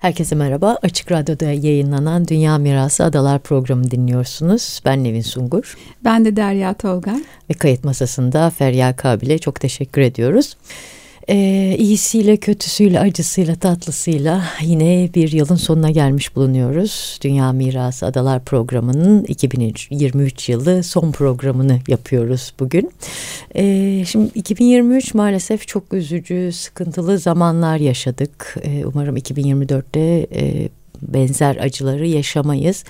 Herkese merhaba. Açık Radyo'da yayınlanan Dünya Mirası Adalar programı dinliyorsunuz. Ben Nevin Sungur. Ben de Derya Tolga. Ve kayıt masasında Ferya Kabil'e çok teşekkür ediyoruz. Ee, iyisiyle, kötüsüyle, acısıyla, tatlısıyla yine bir yılın sonuna gelmiş bulunuyoruz. Dünya Mirası Adalar programının 2023 yılı son programını yapıyoruz bugün. Ee, şimdi 2023 maalesef çok üzücü, sıkıntılı zamanlar yaşadık. Ee, umarım 2024'te e, benzer acıları yaşamayız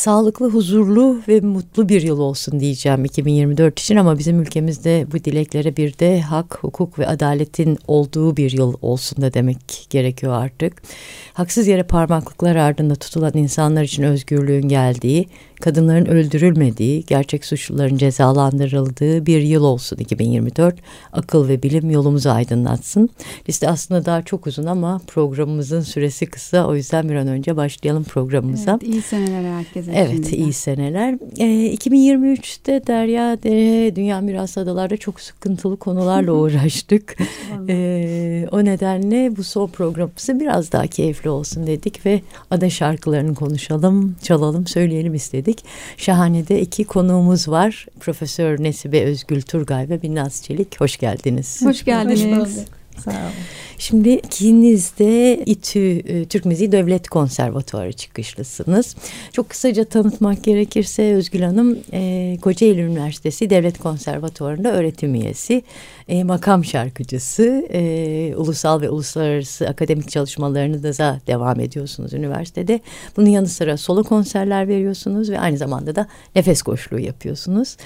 sağlıklı, huzurlu ve mutlu bir yıl olsun diyeceğim 2024 için ama bizim ülkemizde bu dileklere bir de hak, hukuk ve adaletin olduğu bir yıl olsun da demek gerekiyor artık. Haksız yere parmaklıklar ardında tutulan insanlar için özgürlüğün geldiği, kadınların öldürülmediği, gerçek suçluların cezalandırıldığı bir yıl olsun 2024. Akıl ve bilim yolumuzu aydınlatsın. Liste aslında daha çok uzun ama programımızın süresi kısa. O yüzden bir an önce başlayalım programımıza. Evet, iyi seneler herkese. Evet, şimdiden. iyi seneler. Ee, 2023'te Derya Dere Dünya Mirası Adalar'da çok sıkıntılı konularla uğraştık. ee, o nedenle bu son programımızı biraz daha keyifli olsun dedik ve ada şarkılarını konuşalım, çalalım, söyleyelim istedik istedik. Şahane'de iki konuğumuz var. Profesör Nesibe Özgül Turgay ve Binnaz Çelik. Hoş geldiniz. Hoş geldiniz. Hoş bulduk. Sağ olun. Şimdi ikiniz de İTÜ e, Türk Müziği Devlet Konservatuarı çıkışlısınız. Çok kısaca tanıtmak gerekirse Özgül Hanım e, Kocaeli Üniversitesi Devlet Konservatuarı'nda öğretim üyesi, e, makam şarkıcısı, e, ulusal ve uluslararası akademik çalışmalarını da devam ediyorsunuz üniversitede. Bunun yanı sıra solo konserler veriyorsunuz ve aynı zamanda da nefes koşluğu yapıyorsunuz.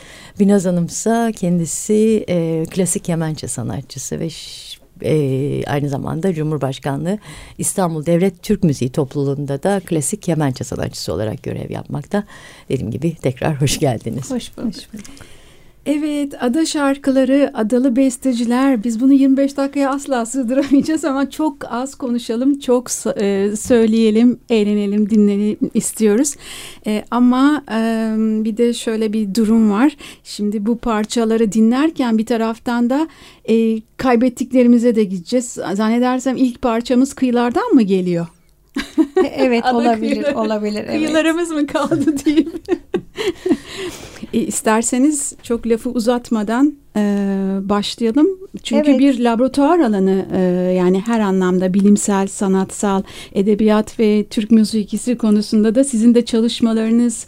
Binaz Hanım ise kendisi klasik Yemençe sanatçısı ve e, aynı zamanda Cumhurbaşkanlığı İstanbul Devlet Türk Müziği Topluluğu'nda da klasik kemençe sanatçısı olarak görev yapmakta. Dediğim gibi tekrar hoş geldiniz. Hoş bulduk. Hoş bulduk. Evet, ada şarkıları, adalı besteciler. Biz bunu 25 dakikaya asla sığdıramayacağız ama çok az konuşalım, çok e, söyleyelim, eğlenelim, dinleyelim istiyoruz. E, ama e, bir de şöyle bir durum var. Şimdi bu parçaları dinlerken bir taraftan da e, kaybettiklerimize de gideceğiz. Zannedersem ilk parçamız kıyılardan mı geliyor? Evet olabilir, kıyıları, olabilir. Evet. Kıyılarımız mı kaldı diyeyim. E, isterseniz çok lafı uzatmadan e, başlayalım. Çünkü evet. bir laboratuvar alanı e, yani her anlamda bilimsel, sanatsal, edebiyat ve Türk müziği konusunda da sizin de çalışmalarınız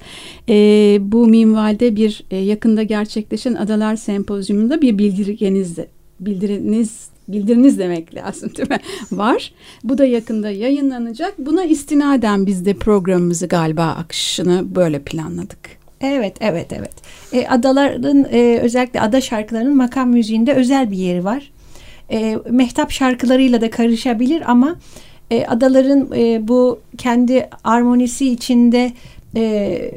e, bu minvalde bir e, yakında gerçekleşen Adalar Sempozyumunda bir bildirgenizde bildiriniz bildiriniz demek lazım değil mi? Var. Bu da yakında yayınlanacak. Buna istinaden biz de programımızı galiba akışını böyle planladık. Evet, evet, evet. E, adaların e, özellikle ada şarkılarının makam müziğinde özel bir yeri var. E, mehtap şarkılarıyla da karışabilir ama e, adaların e, bu kendi armonisi içinde e,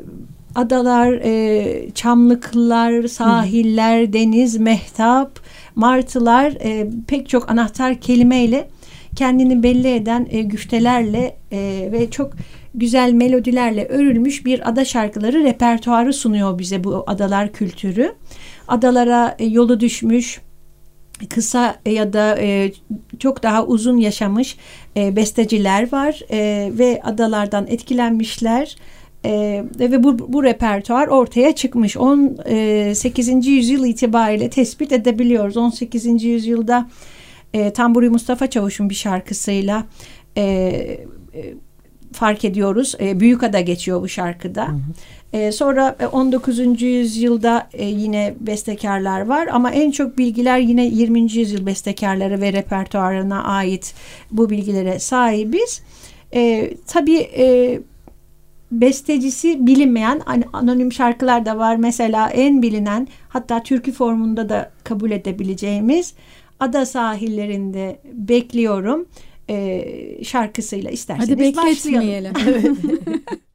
adalar, e, çamlıklar, sahiller, Hı. deniz, mehtap, martılar e, pek çok anahtar kelimeyle kendini belli eden e, güftelerle e, ve çok güzel melodilerle örülmüş bir ada şarkıları repertuarı sunuyor bize bu adalar kültürü. Adalara e, yolu düşmüş, kısa ya da e, çok daha uzun yaşamış e, besteciler var e, ve adalardan etkilenmişler. E, ve bu, bu repertuar ortaya çıkmış. 18. E, yüzyıl itibariyle tespit edebiliyoruz. 18. yüzyılda e, Tamburi Mustafa Çavuş'un bir şarkısıyla e, e, fark ediyoruz. E, Büyükada geçiyor bu şarkıda. Hı hı. E, sonra 19. E, yüzyılda e, yine bestekarlar var ama en çok bilgiler yine 20. yüzyıl bestekarları ve repertuarına ait bu bilgilere sahibiz. E, tabii e, bestecisi bilinmeyen anonim şarkılar da var. Mesela en bilinen hatta türkü formunda da kabul edebileceğimiz Ada sahillerinde bekliyorum e, şarkısıyla isterseniz Hadi bekletmeyelim. başlayalım.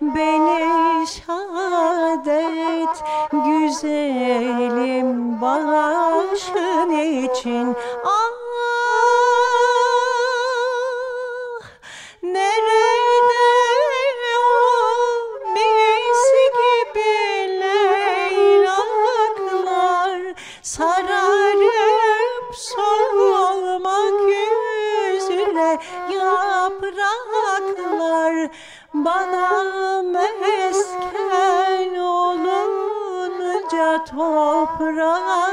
Beni şadet güzelim başın için al. Topraklar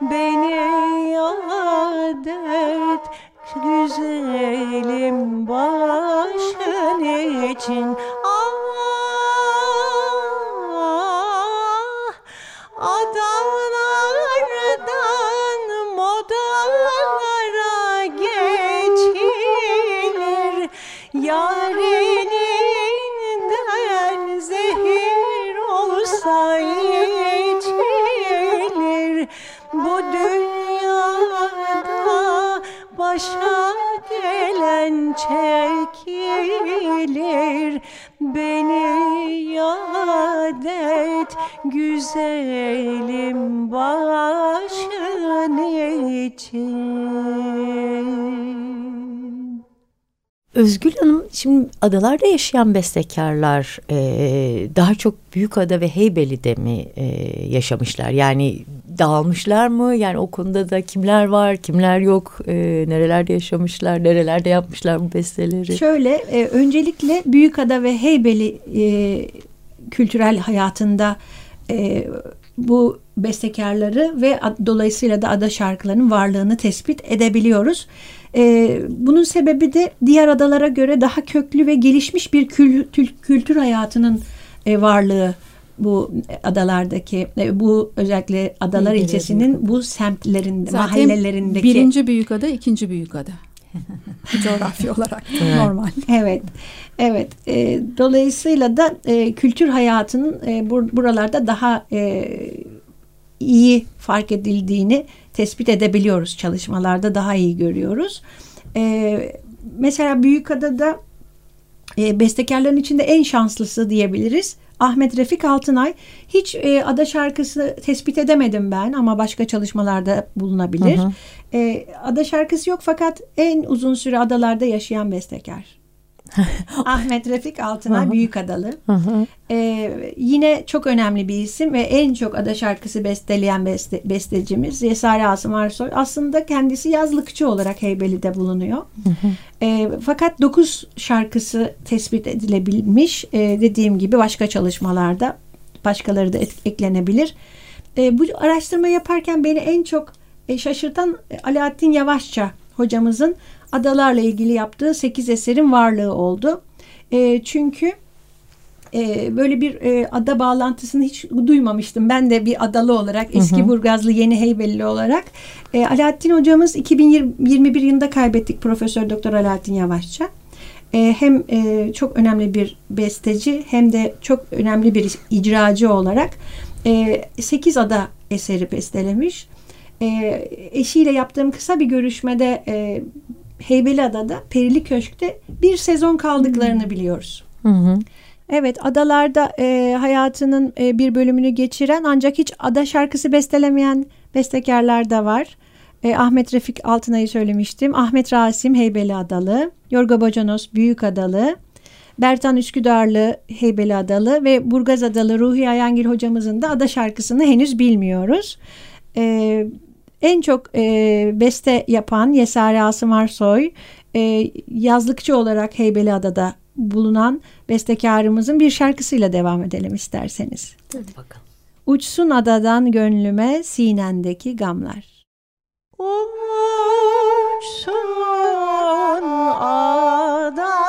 beni yad et. Güzelim başın için güzelim başın için Özgül Hanım şimdi adalarda yaşayan bestekarlar e, daha çok Büyükada ve Heybeli'de mi e, yaşamışlar? Yani dağılmışlar mı? Yani o konuda da kimler var, kimler yok? E, nerelerde yaşamışlar, nerelerde yapmışlar bu besteleri? Şöyle e, öncelikle Büyükada ve Heybeli e, kültürel hayatında e, bu bestekarları ve dolayısıyla da ada şarkılarının varlığını tespit edebiliyoruz. E, bunun sebebi de diğer adalara göre daha köklü ve gelişmiş bir kültür, kültür hayatının e, varlığı bu adalardaki e, bu özellikle adalar ilçesinin bu semtlerinde Zaten mahallelerindeki birinci büyük ada, ikinci büyük ada. Coğrafya olarak Evet. normal. Evet, evet. E, dolayısıyla da e, kültür hayatının e, bur- buralarda daha e, iyi fark edildiğini tespit edebiliyoruz çalışmalarda daha iyi görüyoruz. E, mesela Büyükada'da e, bestekarların içinde en şanslısı diyebiliriz. Ahmet Refik Altınay. Hiç e, ada şarkısı tespit edemedim ben ama başka çalışmalarda bulunabilir. Hı hı. E, ada şarkısı yok fakat en uzun süre adalarda yaşayan bestekar. Ahmet Refik Altınay. Büyükadalı. Ee, yine çok önemli bir isim ve en çok ada şarkısı besteleyen beste, bestecimiz Yesari Asım Arsoy. Aslında kendisi yazlıkçı olarak Heybeli'de bulunuyor. Ee, fakat 9 şarkısı tespit edilebilmiş. Ee, dediğim gibi başka çalışmalarda başkaları da et- eklenebilir. Ee, bu araştırma yaparken beni en çok e, şaşırtan Alaaddin Yavaşça hocamızın adalarla ilgili yaptığı 8 eserin varlığı oldu. E, çünkü e, böyle bir e, ada bağlantısını hiç duymamıştım. Ben de bir adalı olarak, eski Burgazlı, Yeni Heybelli olarak. E, Alaaddin hocamız 2021 yılında kaybettik Profesör Doktor Alaaddin Yavaşça. E, hem e, çok önemli bir besteci hem de çok önemli bir icracı olarak e, 8 ada eseri bestelemiş. E, eşiyle yaptığım kısa bir görüşmede e, Heybeliada'da Perili Köşk'te bir sezon kaldıklarını biliyoruz. Hı hı. Evet adalarda e, hayatının e, bir bölümünü geçiren ancak hiç ada şarkısı bestelemeyen bestekarlar da var. E, Ahmet Refik Altınay'ı söylemiştim. Ahmet Rasim Heybeli Adalı, Yorga Bocanos Büyük Adalı, Bertan Üsküdarlı Heybeli Adalı ve Burgaz Adalı Ruhi Ayangil hocamızın da ada şarkısını henüz bilmiyoruz. E, en çok e, beste yapan Yesari Asım Arsoy, e, yazlıkçı olarak Heybeliada'da bulunan bestekarımızın bir şarkısıyla devam edelim isterseniz. Hadi bakalım. Uçsun adadan gönlüme sinendeki gamlar. Uçsun adadan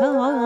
Ciao.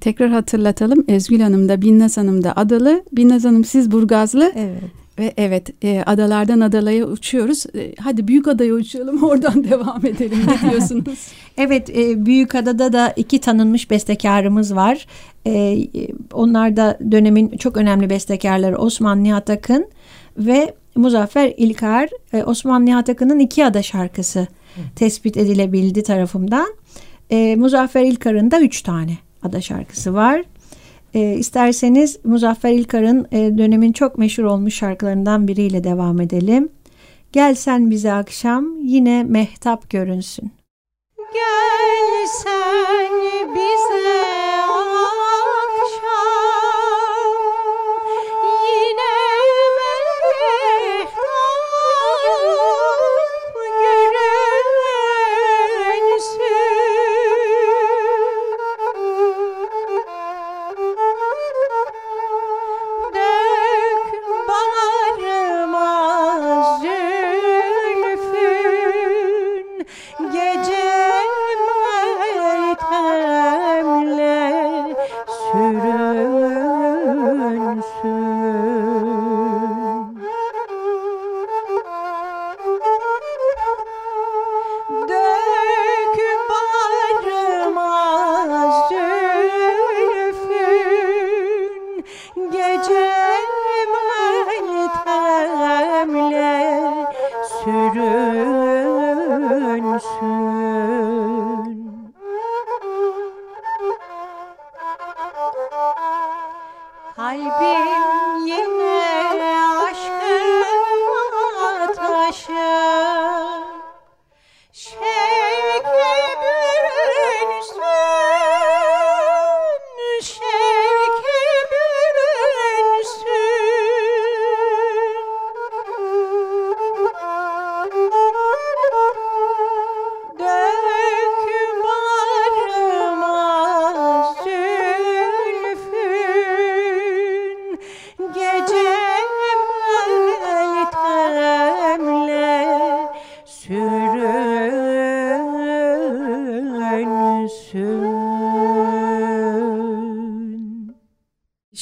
Tekrar hatırlatalım. Ezgül Hanım da Binnaz Hanım da Adalı. Binnaz Hanım siz Burgazlı. Evet. Ve evet e, adalardan adalaya uçuyoruz. E, hadi büyük adaya uçalım oradan devam edelim ne diyorsunuz? evet e, büyük adada da iki tanınmış bestekarımız var. E, onlar da dönemin çok önemli bestekarları Osman Nihat Akın ve Muzaffer İlkar. E, Osman Nihat Akın'ın iki ada şarkısı Hı. tespit edilebildi tarafımdan. E, Muzaffer İlkar'ın da üç tane ada şarkısı var. E, isterseniz Muzaffer İlkar'ın e, dönemin çok meşhur olmuş şarkılarından biriyle devam edelim. Gel sen bize akşam yine mehtap görünsün. Gel sen bize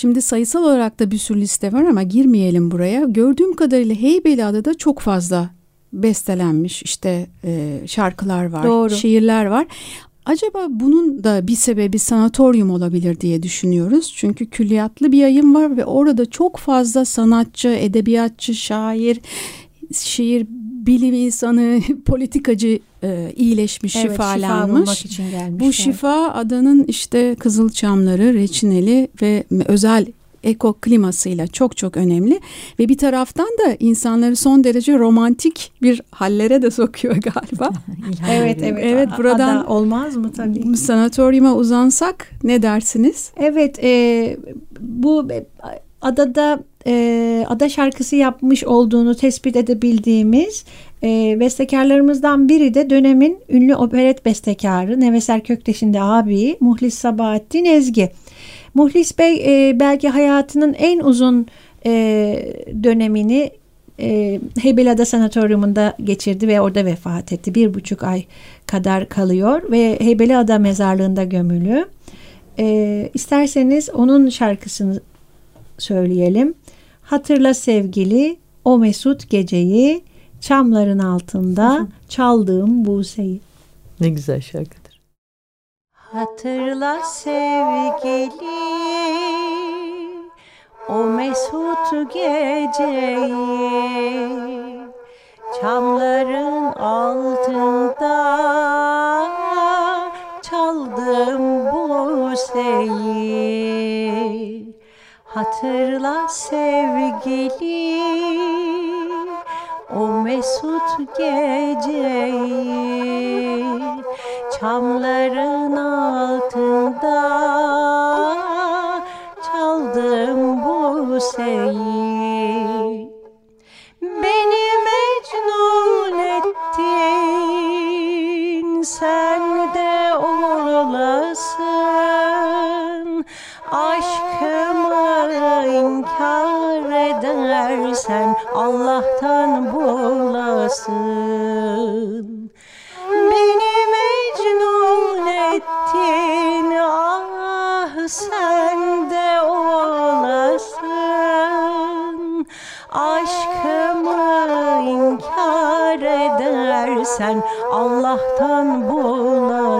Şimdi sayısal olarak da bir sürü liste var ama girmeyelim buraya. Gördüğüm kadarıyla Heybeliada'da çok fazla bestelenmiş işte e, şarkılar var, Doğru. şiirler var. Acaba bunun da bir sebebi sanatoryum olabilir diye düşünüyoruz. Çünkü külliyatlı bir yayın var ve orada çok fazla sanatçı, edebiyatçı, şair, şiir bilim insanı, politikacı e, iyileşmiş, Evet, şifa şifalanmış. bulmak için gelmiş. Bu şifa adanın işte kızılçamları, reçineli ve özel eko klimasıyla çok çok önemli ve bir taraftan da insanları son derece romantik bir hallere de sokuyor galiba. Evet evet. Evet, buradan- ada olmaz mı tabii? Sanatoryuma uzansak ne dersiniz? Evet, e, bu e, adada e, ada şarkısı yapmış olduğunu tespit edebildiğimiz e, bestekarlarımızdan biri de dönemin ünlü operet bestekarı Neveser Kökteş'in de abi Muhlis Sabahattin Ezgi. Muhlis Bey e, belki hayatının en uzun e, dönemini e, Heybeliada Sanatoryumunda geçirdi ve orada vefat etti. Bir buçuk ay kadar kalıyor ve Heybeliada mezarlığında gömülü. E, isterseniz onun şarkısını söyleyelim. Hatırla sevgili o mesut geceyi çamların altında çaldığım Buse'yi. Ne güzel şarkıdır. Hatırla sevgili o mesut geceyi Çamların altında çaldım bu seyi Hatırla sevgili o mesut geceyi Çamların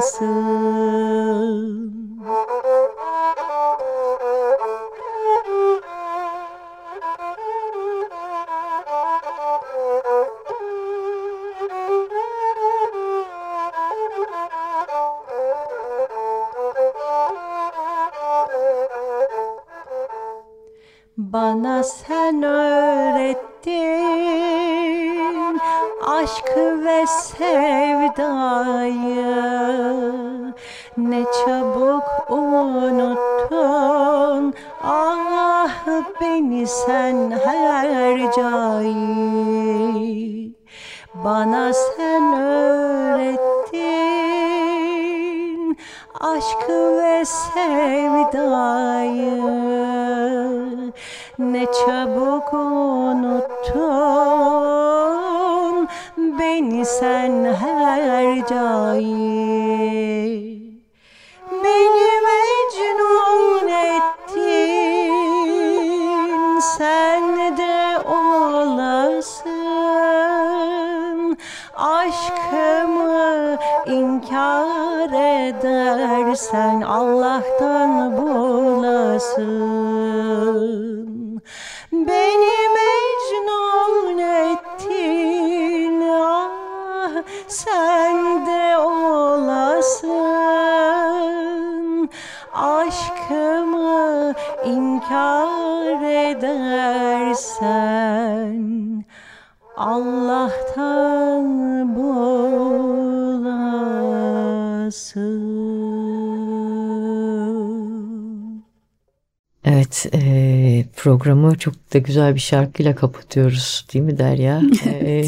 bulasın ve sevdayı. Ne çabuk unuttun beni sen her cayı edersen Allah'tan bulasın Beni mecnun ettin ah sen de olasın Aşkımı inkar edersen Allah'tan bulasın. Evet e, programı çok da güzel bir şarkıyla kapatıyoruz değil mi Derya? e,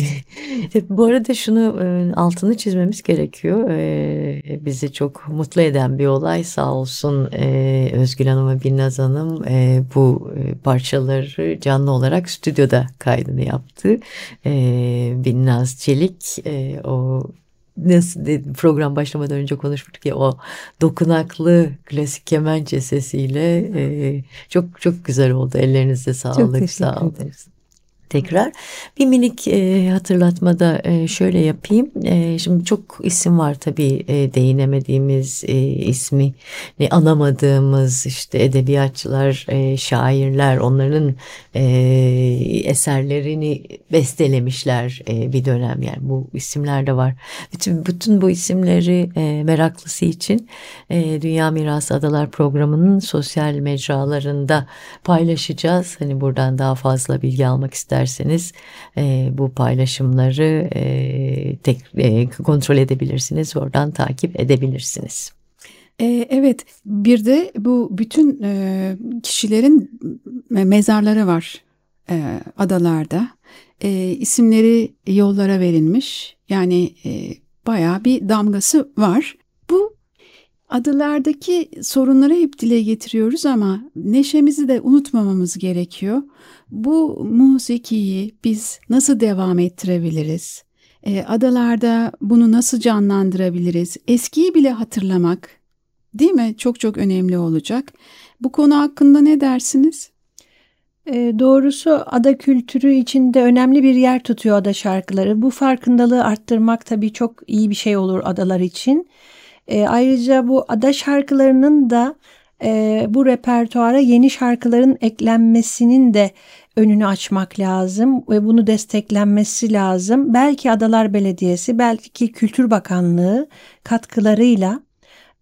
bu arada şunu e, altını çizmemiz gerekiyor. E, bizi çok mutlu eden bir olay sağ olsun e, Özgül Hanım ve Binnaz Hanım e, bu parçaları canlı olarak stüdyoda kaydını yaptı. E, Binnaz Çelik e, o nasıl dedi, program başlamadan önce konuşmuştuk ya o dokunaklı klasik kemençe sesiyle e, çok çok güzel oldu. Ellerinize sağlık. teşekkür sağ olun. Tekrar bir minik e, hatırlatmada e, şöyle yapayım. E, şimdi çok isim var tabii e, değinemediğimiz e, ismi e, anamadığımız işte edebiyatçılar, e, şairler onların e, eserlerini bestelemişler e, bir dönem yani bu isimler de var. Bütün bütün bu isimleri e, meraklısı için e, Dünya Mirası Adalar programının sosyal mecralarında paylaşacağız. Hani buradan daha fazla bilgi almak isterseniz e, bu paylaşımları e, tek, e, kontrol edebilirsiniz. Oradan takip edebilirsiniz. Ee, evet bir de bu bütün e, kişilerin mezarları var e, adalarda. E, isimleri yollara verilmiş yani e, bayağı bir damgası var. Adalardaki sorunları hep dile getiriyoruz ama neşemizi de unutmamamız gerekiyor. Bu musikiyi biz nasıl devam ettirebiliriz? E, adalarda bunu nasıl canlandırabiliriz? Eskiyi bile hatırlamak değil mi? Çok çok önemli olacak. Bu konu hakkında ne dersiniz? E, doğrusu ada kültürü içinde önemli bir yer tutuyor ada şarkıları. Bu farkındalığı arttırmak tabii çok iyi bir şey olur adalar için. E, ayrıca bu ada şarkılarının da e, bu repertuara yeni şarkıların eklenmesinin de önünü açmak lazım ve bunu desteklenmesi lazım. Belki Adalar Belediyesi, belki Kültür Bakanlığı katkılarıyla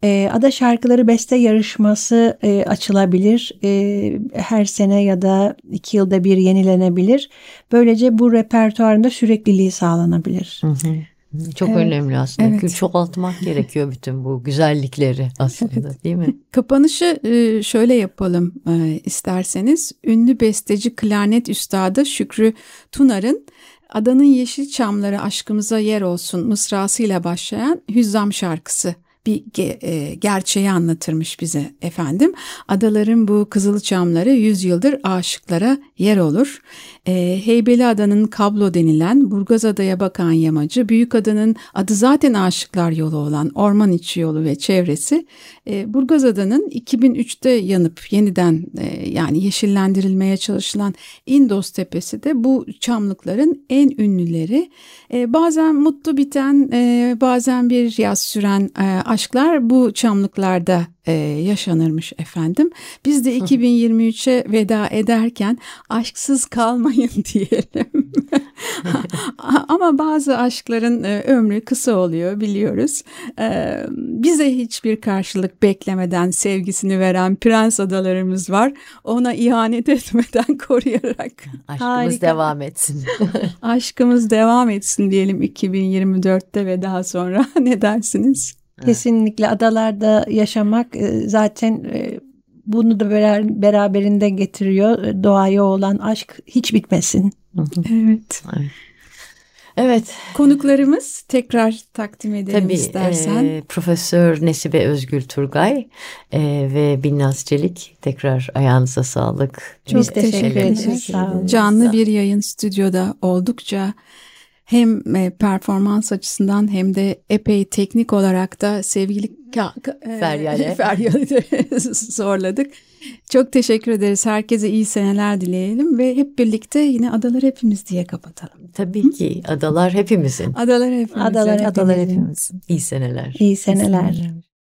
e, ada şarkıları beste yarışması e, açılabilir. E, her sene ya da iki yılda bir yenilenebilir. Böylece bu repertuarında sürekliliği sağlanabilir. Hı hı. Çok Evet, önemli aslında. evet. Çoğaltmak gerekiyor bütün bu güzellikleri aslında değil mi? Kapanışı e, şöyle yapalım e, isterseniz. Ünlü besteci klarnet üstadı Şükrü Tunar'ın Adanın Yeşil Çamları Aşkımıza Yer Olsun mısrasıyla başlayan Hüzzam şarkısı bir e, gerçeği anlatırmış bize efendim. Adaların bu kızıl çamları yüzyıldır aşıklara yer olur. E, Heybeliada'nın kablo denilen Burgazada'ya bakan yamacı, Büyükada'nın adı zaten aşıklar yolu olan orman içi yolu ve çevresi e, Burgazada'nın 2003'te yanıp yeniden e, yani yeşillendirilmeye çalışılan İndos Tepesi de bu çamlıkların en ünlüleri. E, bazen mutlu biten, e, bazen bir yaz süren e, aşklar bu çamlıklarda e, yaşanırmış efendim. Biz de 2023'e veda ederken aşksız kalmayın diyelim. Ama bazı aşkların e, ömrü kısa oluyor biliyoruz. E, bize hiçbir karşılık beklemeden sevgisini veren prens adalarımız var. Ona ihanet etmeden koruyarak Aşkımız Harika. devam etsin. aşkımız devam etsin diyelim 2024'te ve daha sonra ne dersiniz? Kesinlikle adalarda yaşamak e, zaten e, bunu da bera- beraberinde getiriyor. E, Doğaya olan aşk hiç bitmesin. Evet. evet. Konuklarımız tekrar takdim edelim Tabii istersen. e, Profesör Nesibe Özgül Turgay e, ve Binnaz Çelik tekrar ayağınıza sağlık. Çok Biz teşekkür teşekkür ederiz. Canlı bir yayın stüdyoda oldukça hem e, performans açısından hem de epey teknik olarak da sevgili e, Feryal'e. Feryal'i de zorladık. Çok teşekkür ederiz. Herkese iyi seneler dileyelim ve hep birlikte yine adalar hepimiz diye kapatalım. Tabii ki adalar hepimizin. Adalar hepimiz. Adalar Adalar hepimizin. hepimizin. İyi seneler. İyi seneler.